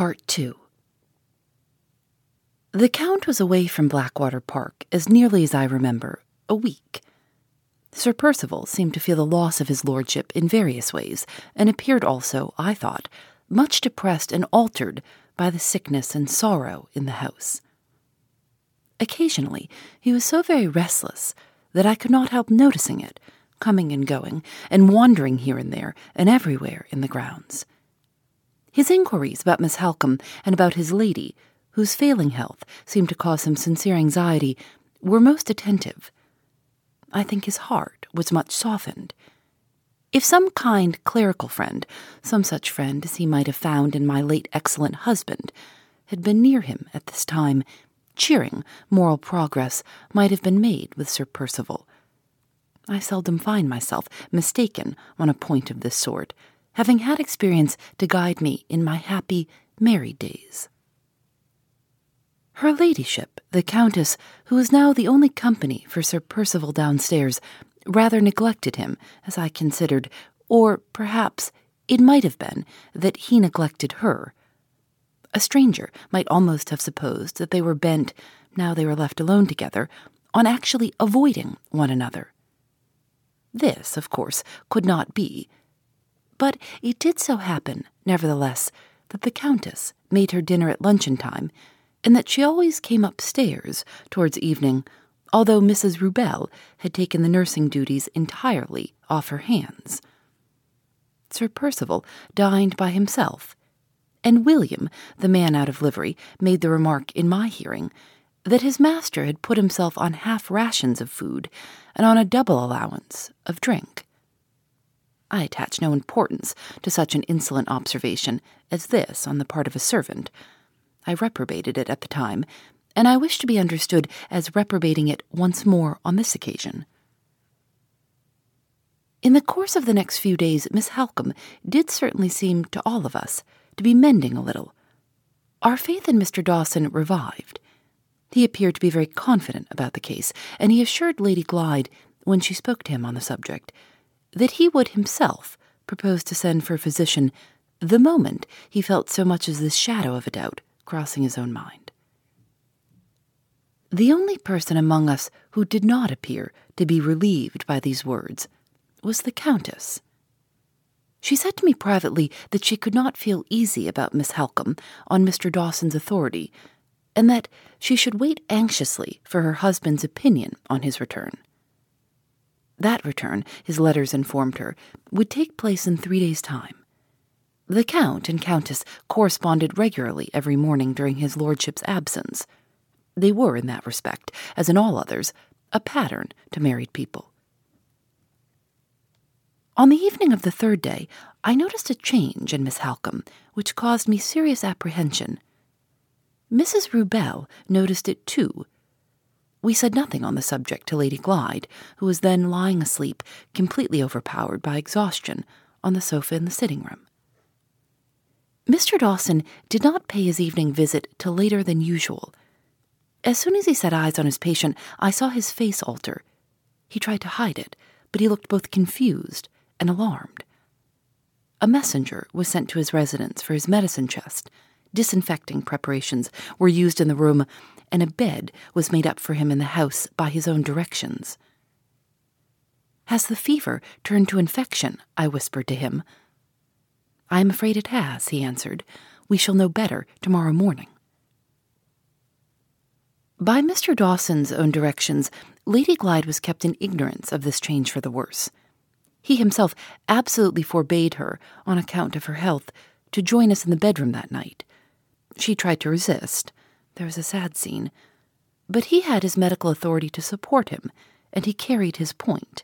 Part 2 The Count was away from Blackwater Park, as nearly as I remember, a week. Sir Percival seemed to feel the loss of his lordship in various ways, and appeared also, I thought, much depressed and altered by the sickness and sorrow in the house. Occasionally, he was so very restless that I could not help noticing it, coming and going, and wandering here and there and everywhere in the grounds. His inquiries about Miss Halcombe and about his lady, whose failing health seemed to cause him sincere anxiety, were most attentive. I think his heart was much softened. If some kind clerical friend, some such friend as he might have found in my late excellent husband, had been near him at this time, cheering moral progress might have been made with Sir Percival. I seldom find myself mistaken on a point of this sort having had experience to guide me in my happy, married days. Her ladyship, the Countess, who was now the only company for Sir Percival downstairs, rather neglected him, as I considered, or perhaps it might have been that he neglected her. A stranger might almost have supposed that they were bent, now they were left alone together, on actually avoiding one another. This, of course, could not be, but it did so happen, nevertheless, that the Countess made her dinner at luncheon time, and that she always came upstairs towards evening, although Mrs. Rubelle had taken the nursing duties entirely off her hands. Sir Percival dined by himself, and William, the man out of livery, made the remark in my hearing that his master had put himself on half rations of food and on a double allowance of drink. I attach no importance to such an insolent observation as this on the part of a servant. I reprobated it at the time, and I wish to be understood as reprobating it once more on this occasion. In the course of the next few days, Miss Halcombe did certainly seem to all of us to be mending a little. Our faith in Mr. Dawson revived. He appeared to be very confident about the case, and he assured Lady Glyde, when she spoke to him on the subject, that he would himself propose to send for a physician the moment he felt so much as the shadow of a doubt crossing his own mind. The only person among us who did not appear to be relieved by these words was the Countess. She said to me privately that she could not feel easy about Miss Halcombe on Mr. Dawson's authority, and that she should wait anxiously for her husband's opinion on his return. That return, his letters informed her, would take place in three days' time. The Count and Countess corresponded regularly every morning during his lordship's absence. They were, in that respect, as in all others, a pattern to married people. On the evening of the third day, I noticed a change in Miss Halcombe, which caused me serious apprehension. Mrs. Rubelle noticed it too, we said nothing on the subject to Lady Glyde, who was then lying asleep, completely overpowered by exhaustion, on the sofa in the sitting room. Mr. Dawson did not pay his evening visit till later than usual. As soon as he set eyes on his patient, I saw his face alter. He tried to hide it, but he looked both confused and alarmed. A messenger was sent to his residence for his medicine chest. Disinfecting preparations were used in the room, and a bed was made up for him in the house by his own directions. Has the fever turned to infection? I whispered to him. I am afraid it has, he answered. We shall know better tomorrow morning. By Mr. Dawson's own directions, Lady Glyde was kept in ignorance of this change for the worse. He himself absolutely forbade her, on account of her health, to join us in the bedroom that night. She tried to resist. There was a sad scene. But he had his medical authority to support him, and he carried his point.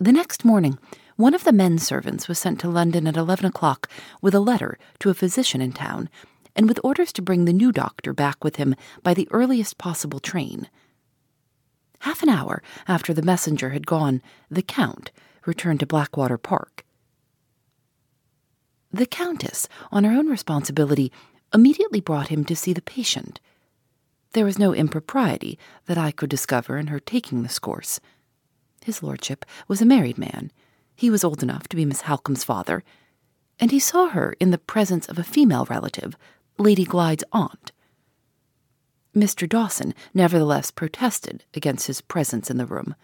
The next morning, one of the men servants was sent to London at eleven o'clock with a letter to a physician in town, and with orders to bring the new doctor back with him by the earliest possible train. Half an hour after the messenger had gone, the Count returned to Blackwater Park. The Countess, on her own responsibility, immediately brought him to see the patient. There was no impropriety that I could discover in her taking this course. His lordship was a married man. He was old enough to be Miss Halcombe's father, and he saw her in the presence of a female relative, Lady Glyde's aunt. Mr. Dawson nevertheless protested against his presence in the room.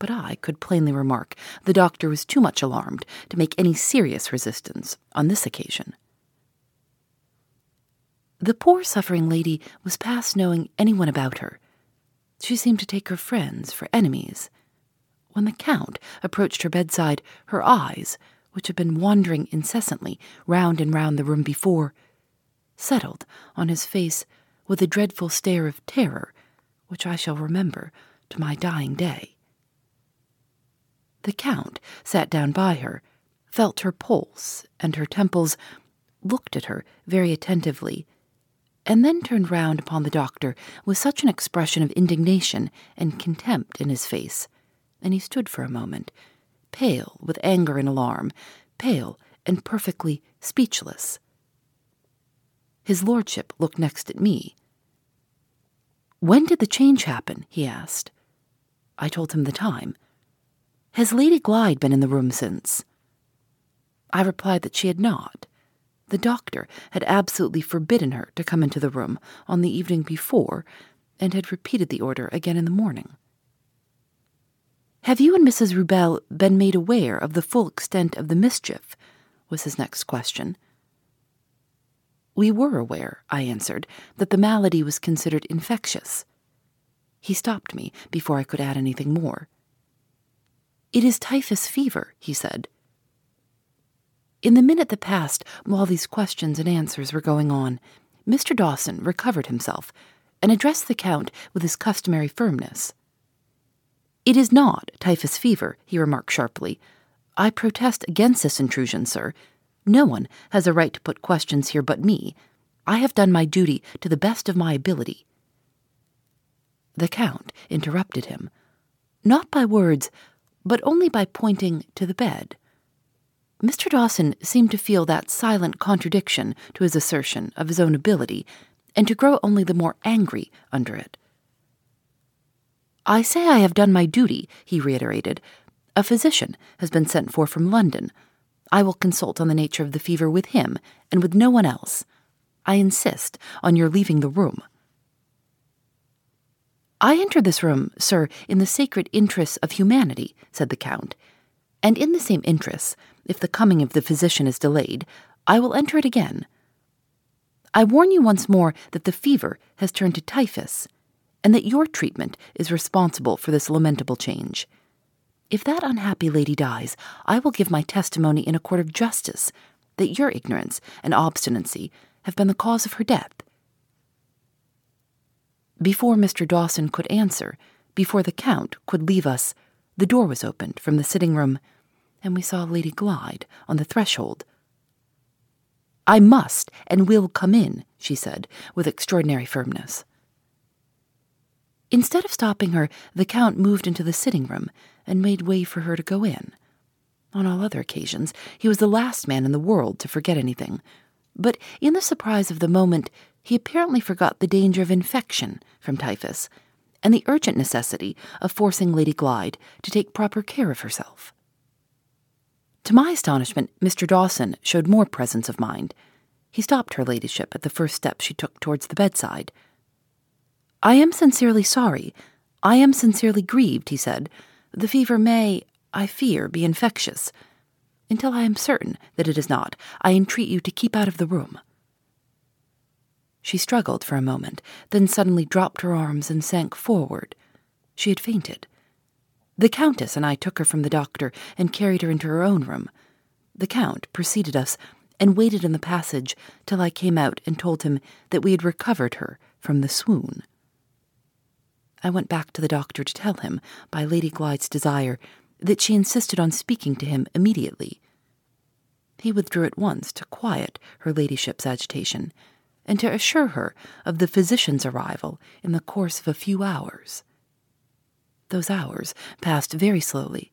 But I could plainly remark the doctor was too much alarmed to make any serious resistance on this occasion. The poor suffering lady was past knowing anyone about her. She seemed to take her friends for enemies. When the Count approached her bedside, her eyes, which had been wandering incessantly round and round the room before, settled on his face with a dreadful stare of terror, which I shall remember to my dying day. The Count sat down by her, felt her pulse and her temples, looked at her very attentively, and then turned round upon the doctor with such an expression of indignation and contempt in his face, and he stood for a moment, pale with anger and alarm, pale and perfectly speechless. His lordship looked next at me. When did the change happen? he asked. I told him the time. Has Lady Glyde been in the room since? I replied that she had not. The doctor had absolutely forbidden her to come into the room on the evening before, and had repeated the order again in the morning. Have you and Mrs. Rubelle been made aware of the full extent of the mischief? was his next question. We were aware, I answered, that the malady was considered infectious. He stopped me before I could add anything more. It is typhus fever, he said. In the minute that passed while these questions and answers were going on, Mr. Dawson recovered himself and addressed the Count with his customary firmness. It is not typhus fever, he remarked sharply. I protest against this intrusion, sir. No one has a right to put questions here but me. I have done my duty to the best of my ability. The Count interrupted him, not by words, but only by pointing to the bed. Mr. Dawson seemed to feel that silent contradiction to his assertion of his own ability, and to grow only the more angry under it. I say I have done my duty, he reiterated. A physician has been sent for from London. I will consult on the nature of the fever with him and with no one else. I insist on your leaving the room. I enter this room, sir, in the sacred interests of humanity, said the Count, and in the same interests, if the coming of the physician is delayed, I will enter it again. I warn you once more that the fever has turned to typhus, and that your treatment is responsible for this lamentable change. If that unhappy lady dies, I will give my testimony in a court of justice that your ignorance and obstinacy have been the cause of her death. Before Mr. Dawson could answer, before the Count could leave us, the door was opened from the sitting room, and we saw Lady Glyde on the threshold. I must and will come in, she said, with extraordinary firmness. Instead of stopping her, the Count moved into the sitting room and made way for her to go in. On all other occasions, he was the last man in the world to forget anything. But in the surprise of the moment, he apparently forgot the danger of infection from typhus and the urgent necessity of forcing Lady Glyde to take proper care of herself. To my astonishment, Mr. Dawson showed more presence of mind. He stopped her ladyship at the first step she took towards the bedside. I am sincerely sorry. I am sincerely grieved, he said. The fever may, I fear, be infectious. Until I am certain that it is not, I entreat you to keep out of the room. She struggled for a moment, then suddenly dropped her arms and sank forward. She had fainted. The Countess and I took her from the doctor and carried her into her own room. The Count preceded us, and waited in the passage till I came out and told him that we had recovered her from the swoon. I went back to the doctor to tell him, by Lady Glyde's desire, that she insisted on speaking to him immediately. He withdrew at once to quiet her ladyship's agitation, and to assure her of the physician's arrival in the course of a few hours. Those hours passed very slowly.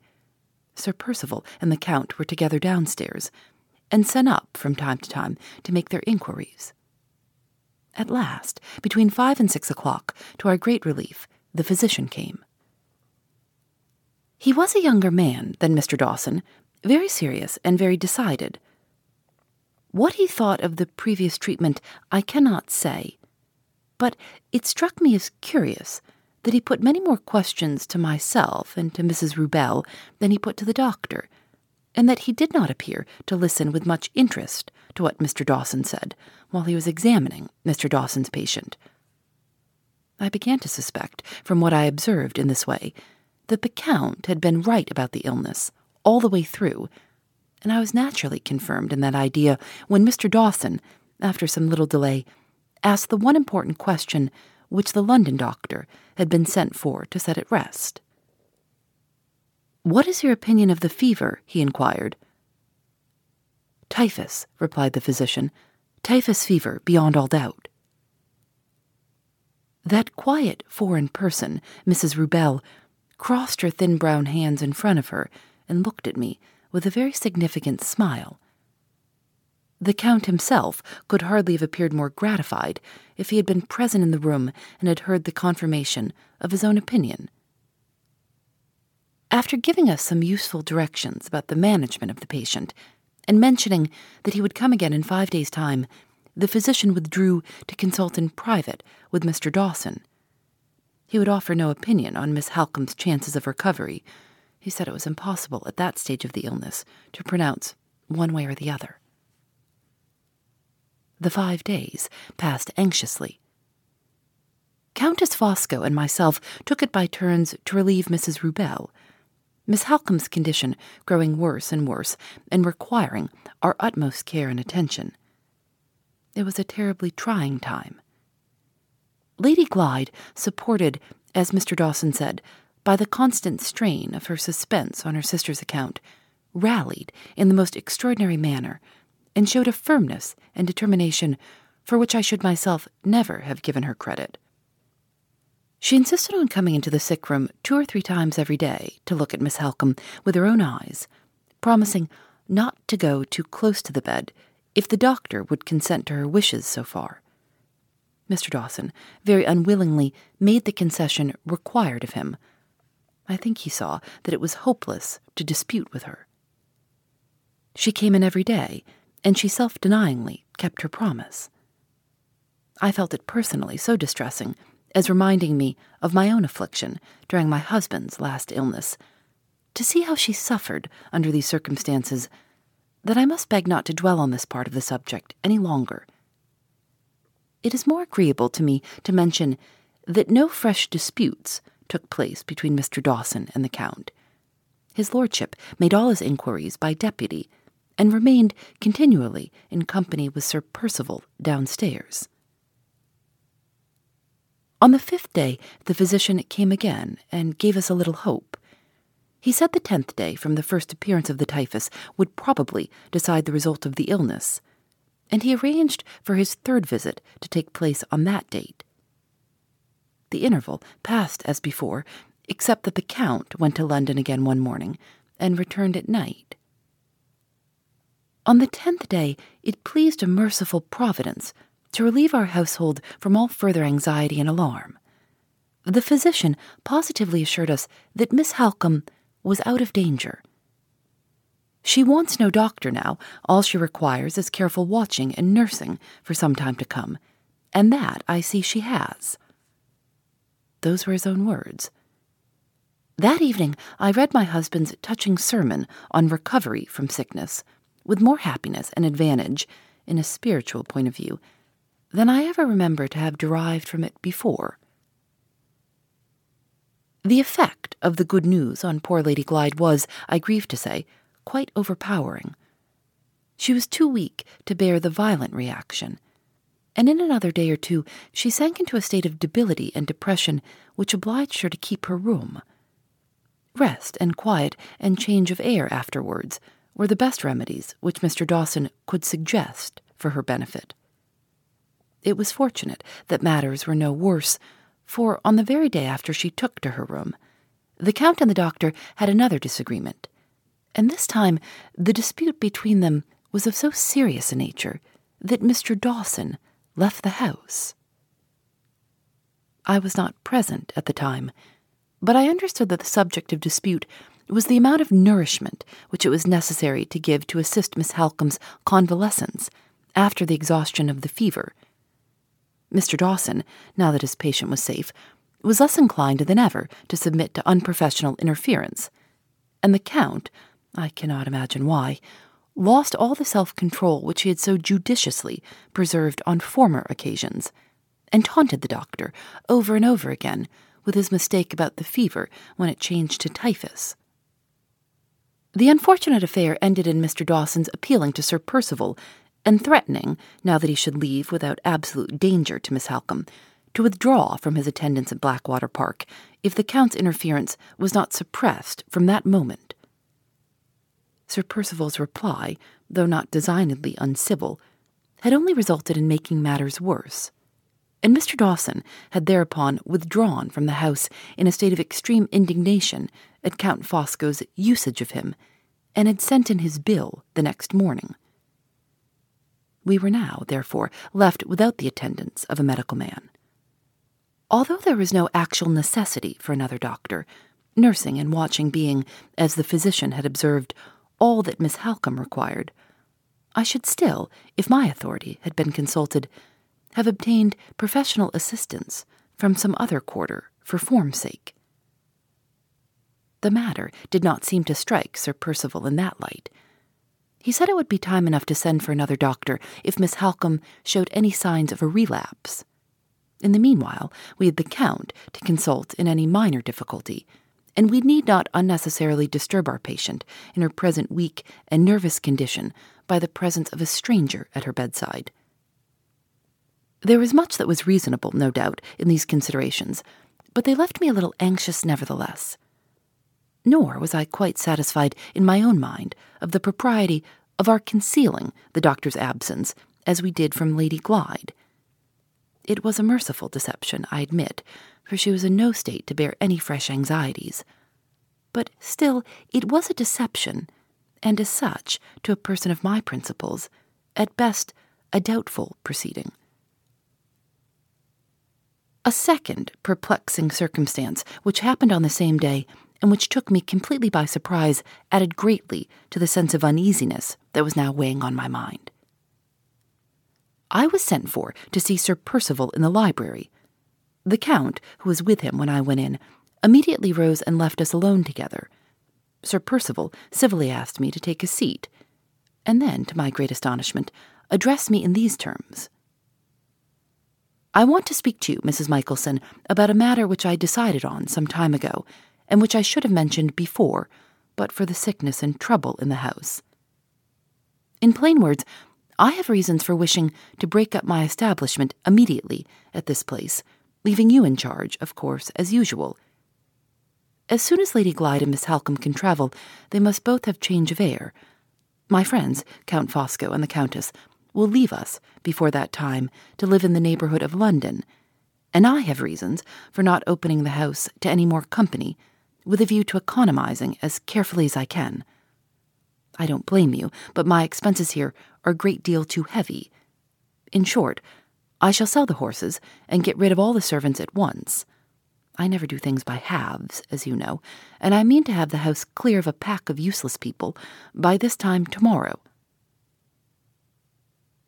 Sir Percival and the Count were together downstairs, and sent up from time to time to make their inquiries. At last, between five and six o'clock, to our great relief, the physician came. He was a younger man than Mr. Dawson, very serious and very decided. What he thought of the previous treatment I cannot say, but it struck me as curious that he put many more questions to myself and to Mrs. Rubelle than he put to the doctor, and that he did not appear to listen with much interest to what Mr. Dawson said while he was examining Mr. Dawson's patient. I began to suspect, from what I observed in this way, that the Count had been right about the illness all the way through, and I was naturally confirmed in that idea when Mr. Dawson, after some little delay, asked the one important question which the London doctor had been sent for to set at rest. What is your opinion of the fever? he inquired. Typhus, replied the physician. Typhus fever, beyond all doubt. That quiet foreign person, Mrs. Rubelle, crossed her thin brown hands in front of her and looked at me with a very significant smile. The Count himself could hardly have appeared more gratified if he had been present in the room and had heard the confirmation of his own opinion. After giving us some useful directions about the management of the patient, and mentioning that he would come again in five days' time, the physician withdrew to consult in private with Mr. Dawson. He would offer no opinion on Miss Halcombe's chances of recovery. He said it was impossible at that stage of the illness to pronounce one way or the other. The five days passed anxiously. Countess Fosco and myself took it by turns to relieve Mrs. Rubelle Miss Halcombe's condition growing worse and worse and requiring our utmost care and attention. It was a terribly trying time. Lady Glyde, supported, as Mr. Dawson said, by the constant strain of her suspense on her sister's account, rallied in the most extraordinary manner and showed a firmness and determination for which I should myself never have given her credit. She insisted on coming into the sick room two or three times every day to look at Miss Halcombe with her own eyes, promising not to go too close to the bed if the doctor would consent to her wishes so far. Mr. Dawson very unwillingly made the concession required of him. I think he saw that it was hopeless to dispute with her. She came in every day, and she self denyingly kept her promise. I felt it personally so distressing as reminding me of my own affliction during my husband's last illness, to see how she suffered under these circumstances, that I must beg not to dwell on this part of the subject any longer. It is more agreeable to me to mention that no fresh disputes took place between Mr. Dawson and the Count. His lordship made all his inquiries by deputy, and remained continually in company with Sir Percival downstairs. On the fifth day, the physician came again and gave us a little hope. He said the tenth day from the first appearance of the typhus would probably decide the result of the illness, and he arranged for his third visit to take place on that date. The interval passed as before, except that the Count went to London again one morning and returned at night. On the tenth day, it pleased a merciful providence to relieve our household from all further anxiety and alarm. The physician positively assured us that Miss Halcombe was out of danger. She wants no doctor now. All she requires is careful watching and nursing for some time to come, and that I see she has. Those were his own words. That evening, I read my husband's touching sermon on recovery from sickness with more happiness and advantage, in a spiritual point of view, than I ever remember to have derived from it before. The effect of the good news on poor Lady Glyde was, I grieve to say, quite overpowering. She was too weak to bear the violent reaction, and in another day or two she sank into a state of debility and depression which obliged her to keep her room. Rest and quiet and change of air afterwards were the best remedies which Mr. Dawson could suggest for her benefit. It was fortunate that matters were no worse, for on the very day after she took to her room, the Count and the doctor had another disagreement, and this time the dispute between them was of so serious a nature that Mr. Dawson left the house. I was not present at the time, but I understood that the subject of dispute was the amount of nourishment which it was necessary to give to assist Miss Halcombe's convalescence after the exhaustion of the fever. Mr. Dawson, now that his patient was safe, was less inclined than ever to submit to unprofessional interference, and the Count, I cannot imagine why, lost all the self control which he had so judiciously preserved on former occasions, and taunted the doctor over and over again with his mistake about the fever when it changed to typhus. The unfortunate affair ended in Mr. Dawson's appealing to Sir Percival and threatening, now that he should leave without absolute danger to Miss Halcombe, to withdraw from his attendance at Blackwater Park if the Count's interference was not suppressed from that moment. Sir Percival's reply, though not designedly uncivil, had only resulted in making matters worse and Mr. Dawson had thereupon withdrawn from the house in a state of extreme indignation at Count Fosco's usage of him, and had sent in his bill the next morning. We were now, therefore, left without the attendance of a medical man. Although there was no actual necessity for another doctor, nursing and watching being, as the physician had observed, all that Miss Halcombe required, I should still, if my authority had been consulted, have obtained professional assistance from some other quarter for form's sake. The matter did not seem to strike Sir Percival in that light. He said it would be time enough to send for another doctor if Miss Halcombe showed any signs of a relapse. In the meanwhile, we had the Count to consult in any minor difficulty, and we need not unnecessarily disturb our patient in her present weak and nervous condition by the presence of a stranger at her bedside. There was much that was reasonable, no doubt, in these considerations, but they left me a little anxious nevertheless. Nor was I quite satisfied in my own mind of the propriety of our concealing the doctor's absence as we did from Lady Glyde. It was a merciful deception, I admit, for she was in no state to bear any fresh anxieties. But still, it was a deception, and as such, to a person of my principles, at best, a doubtful proceeding. A second perplexing circumstance, which happened on the same day and which took me completely by surprise, added greatly to the sense of uneasiness that was now weighing on my mind. I was sent for to see Sir Percival in the library. The Count, who was with him when I went in, immediately rose and left us alone together. Sir Percival civilly asked me to take a seat, and then, to my great astonishment, addressed me in these terms. I want to speak to you, Mrs. Michelson, about a matter which I decided on some time ago, and which I should have mentioned before, but for the sickness and trouble in the house. In plain words, I have reasons for wishing to break up my establishment immediately at this place, leaving you in charge, of course, as usual. As soon as Lady Glyde and Miss Halcombe can travel, they must both have change of air. My friends, Count Fosco and the Countess, will leave us before that time to live in the neighborhood of London, and I have reasons for not opening the house to any more company, with a view to economizing as carefully as I can. I don't blame you, but my expenses here are a great deal too heavy. In short, I shall sell the horses and get rid of all the servants at once. I never do things by halves, as you know, and I mean to have the house clear of a pack of useless people by this time tomorrow.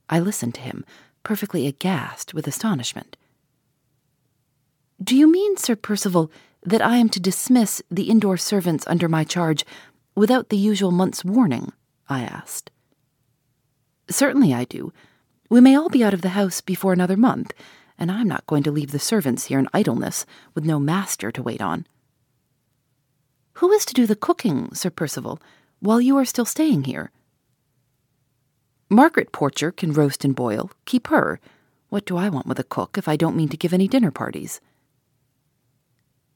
I listened to him, perfectly aghast with astonishment. Do you mean, Sir Percival, that I am to dismiss the indoor servants under my charge without the usual month's warning? I asked. Certainly I do. We may all be out of the house before another month, and I'm not going to leave the servants here in idleness with no master to wait on. Who is to do the cooking, Sir Percival, while you are still staying here? Margaret Porcher can roast and boil. Keep her. What do I want with a cook if I don't mean to give any dinner parties?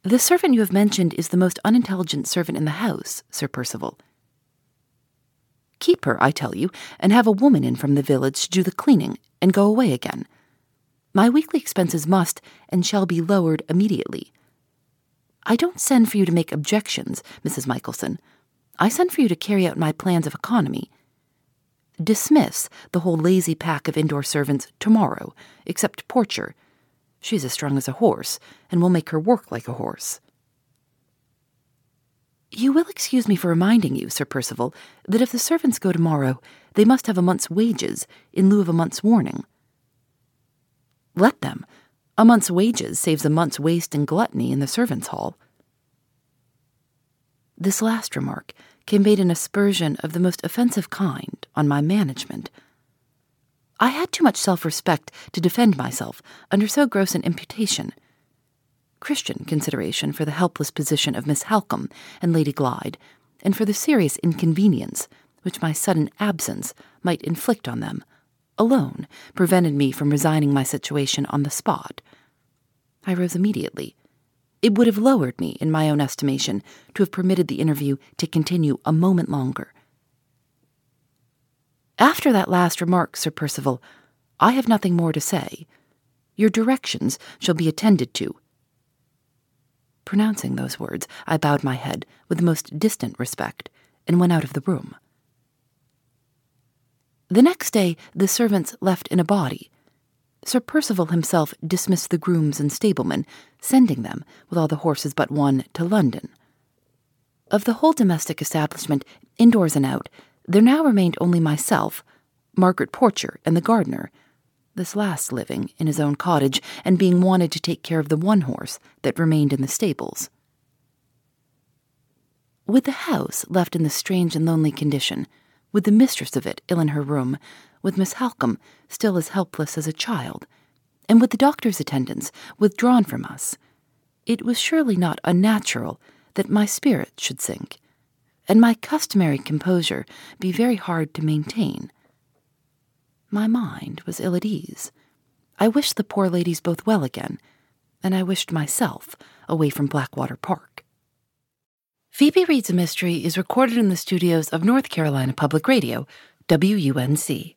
The servant you have mentioned is the most unintelligent servant in the house, Sir Percival. Keep her, I tell you, and have a woman in from the village to do the cleaning and go away again. My weekly expenses must and shall be lowered immediately. I don't send for you to make objections, Mrs. Michelson. I send for you to carry out my plans of economy. Dismiss the whole lazy pack of indoor servants tomorrow, except Porcher. She's as strong as a horse, and we'll make her work like a horse. You will excuse me for reminding you, Sir Percival, that if the servants go tomorrow, they must have a month's wages in lieu of a month's warning. Let them. A month's wages saves a month's waste and gluttony in the servants' hall. This last remark conveyed an aspersion of the most offensive kind on my management. I had too much self respect to defend myself under so gross an imputation. Christian consideration for the helpless position of Miss Halcombe and Lady Glyde, and for the serious inconvenience which my sudden absence might inflict on them, alone prevented me from resigning my situation on the spot. I rose immediately. It would have lowered me in my own estimation to have permitted the interview to continue a moment longer. After that last remark, Sir Percival, I have nothing more to say. Your directions shall be attended to. Pronouncing those words, I bowed my head with the most distant respect and went out of the room. The next day, the servants left in a body. Sir Percival himself dismissed the grooms and stablemen, sending them, with all the horses but one, to London. Of the whole domestic establishment, indoors and out, there now remained only myself, Margaret Porcher, and the gardener, this last living in his own cottage and being wanted to take care of the one horse that remained in the stables. With the house left in this strange and lonely condition, with the mistress of it ill in her room, with Miss Halcombe still as helpless as a child, and with the doctor's attendants withdrawn from us, it was surely not unnatural that my spirit should sink, and my customary composure be very hard to maintain. My mind was ill at ease. I wished the poor ladies both well again, and I wished myself away from Blackwater Park. Phoebe Reads a Mystery is recorded in the studios of North Carolina Public Radio, WUNC.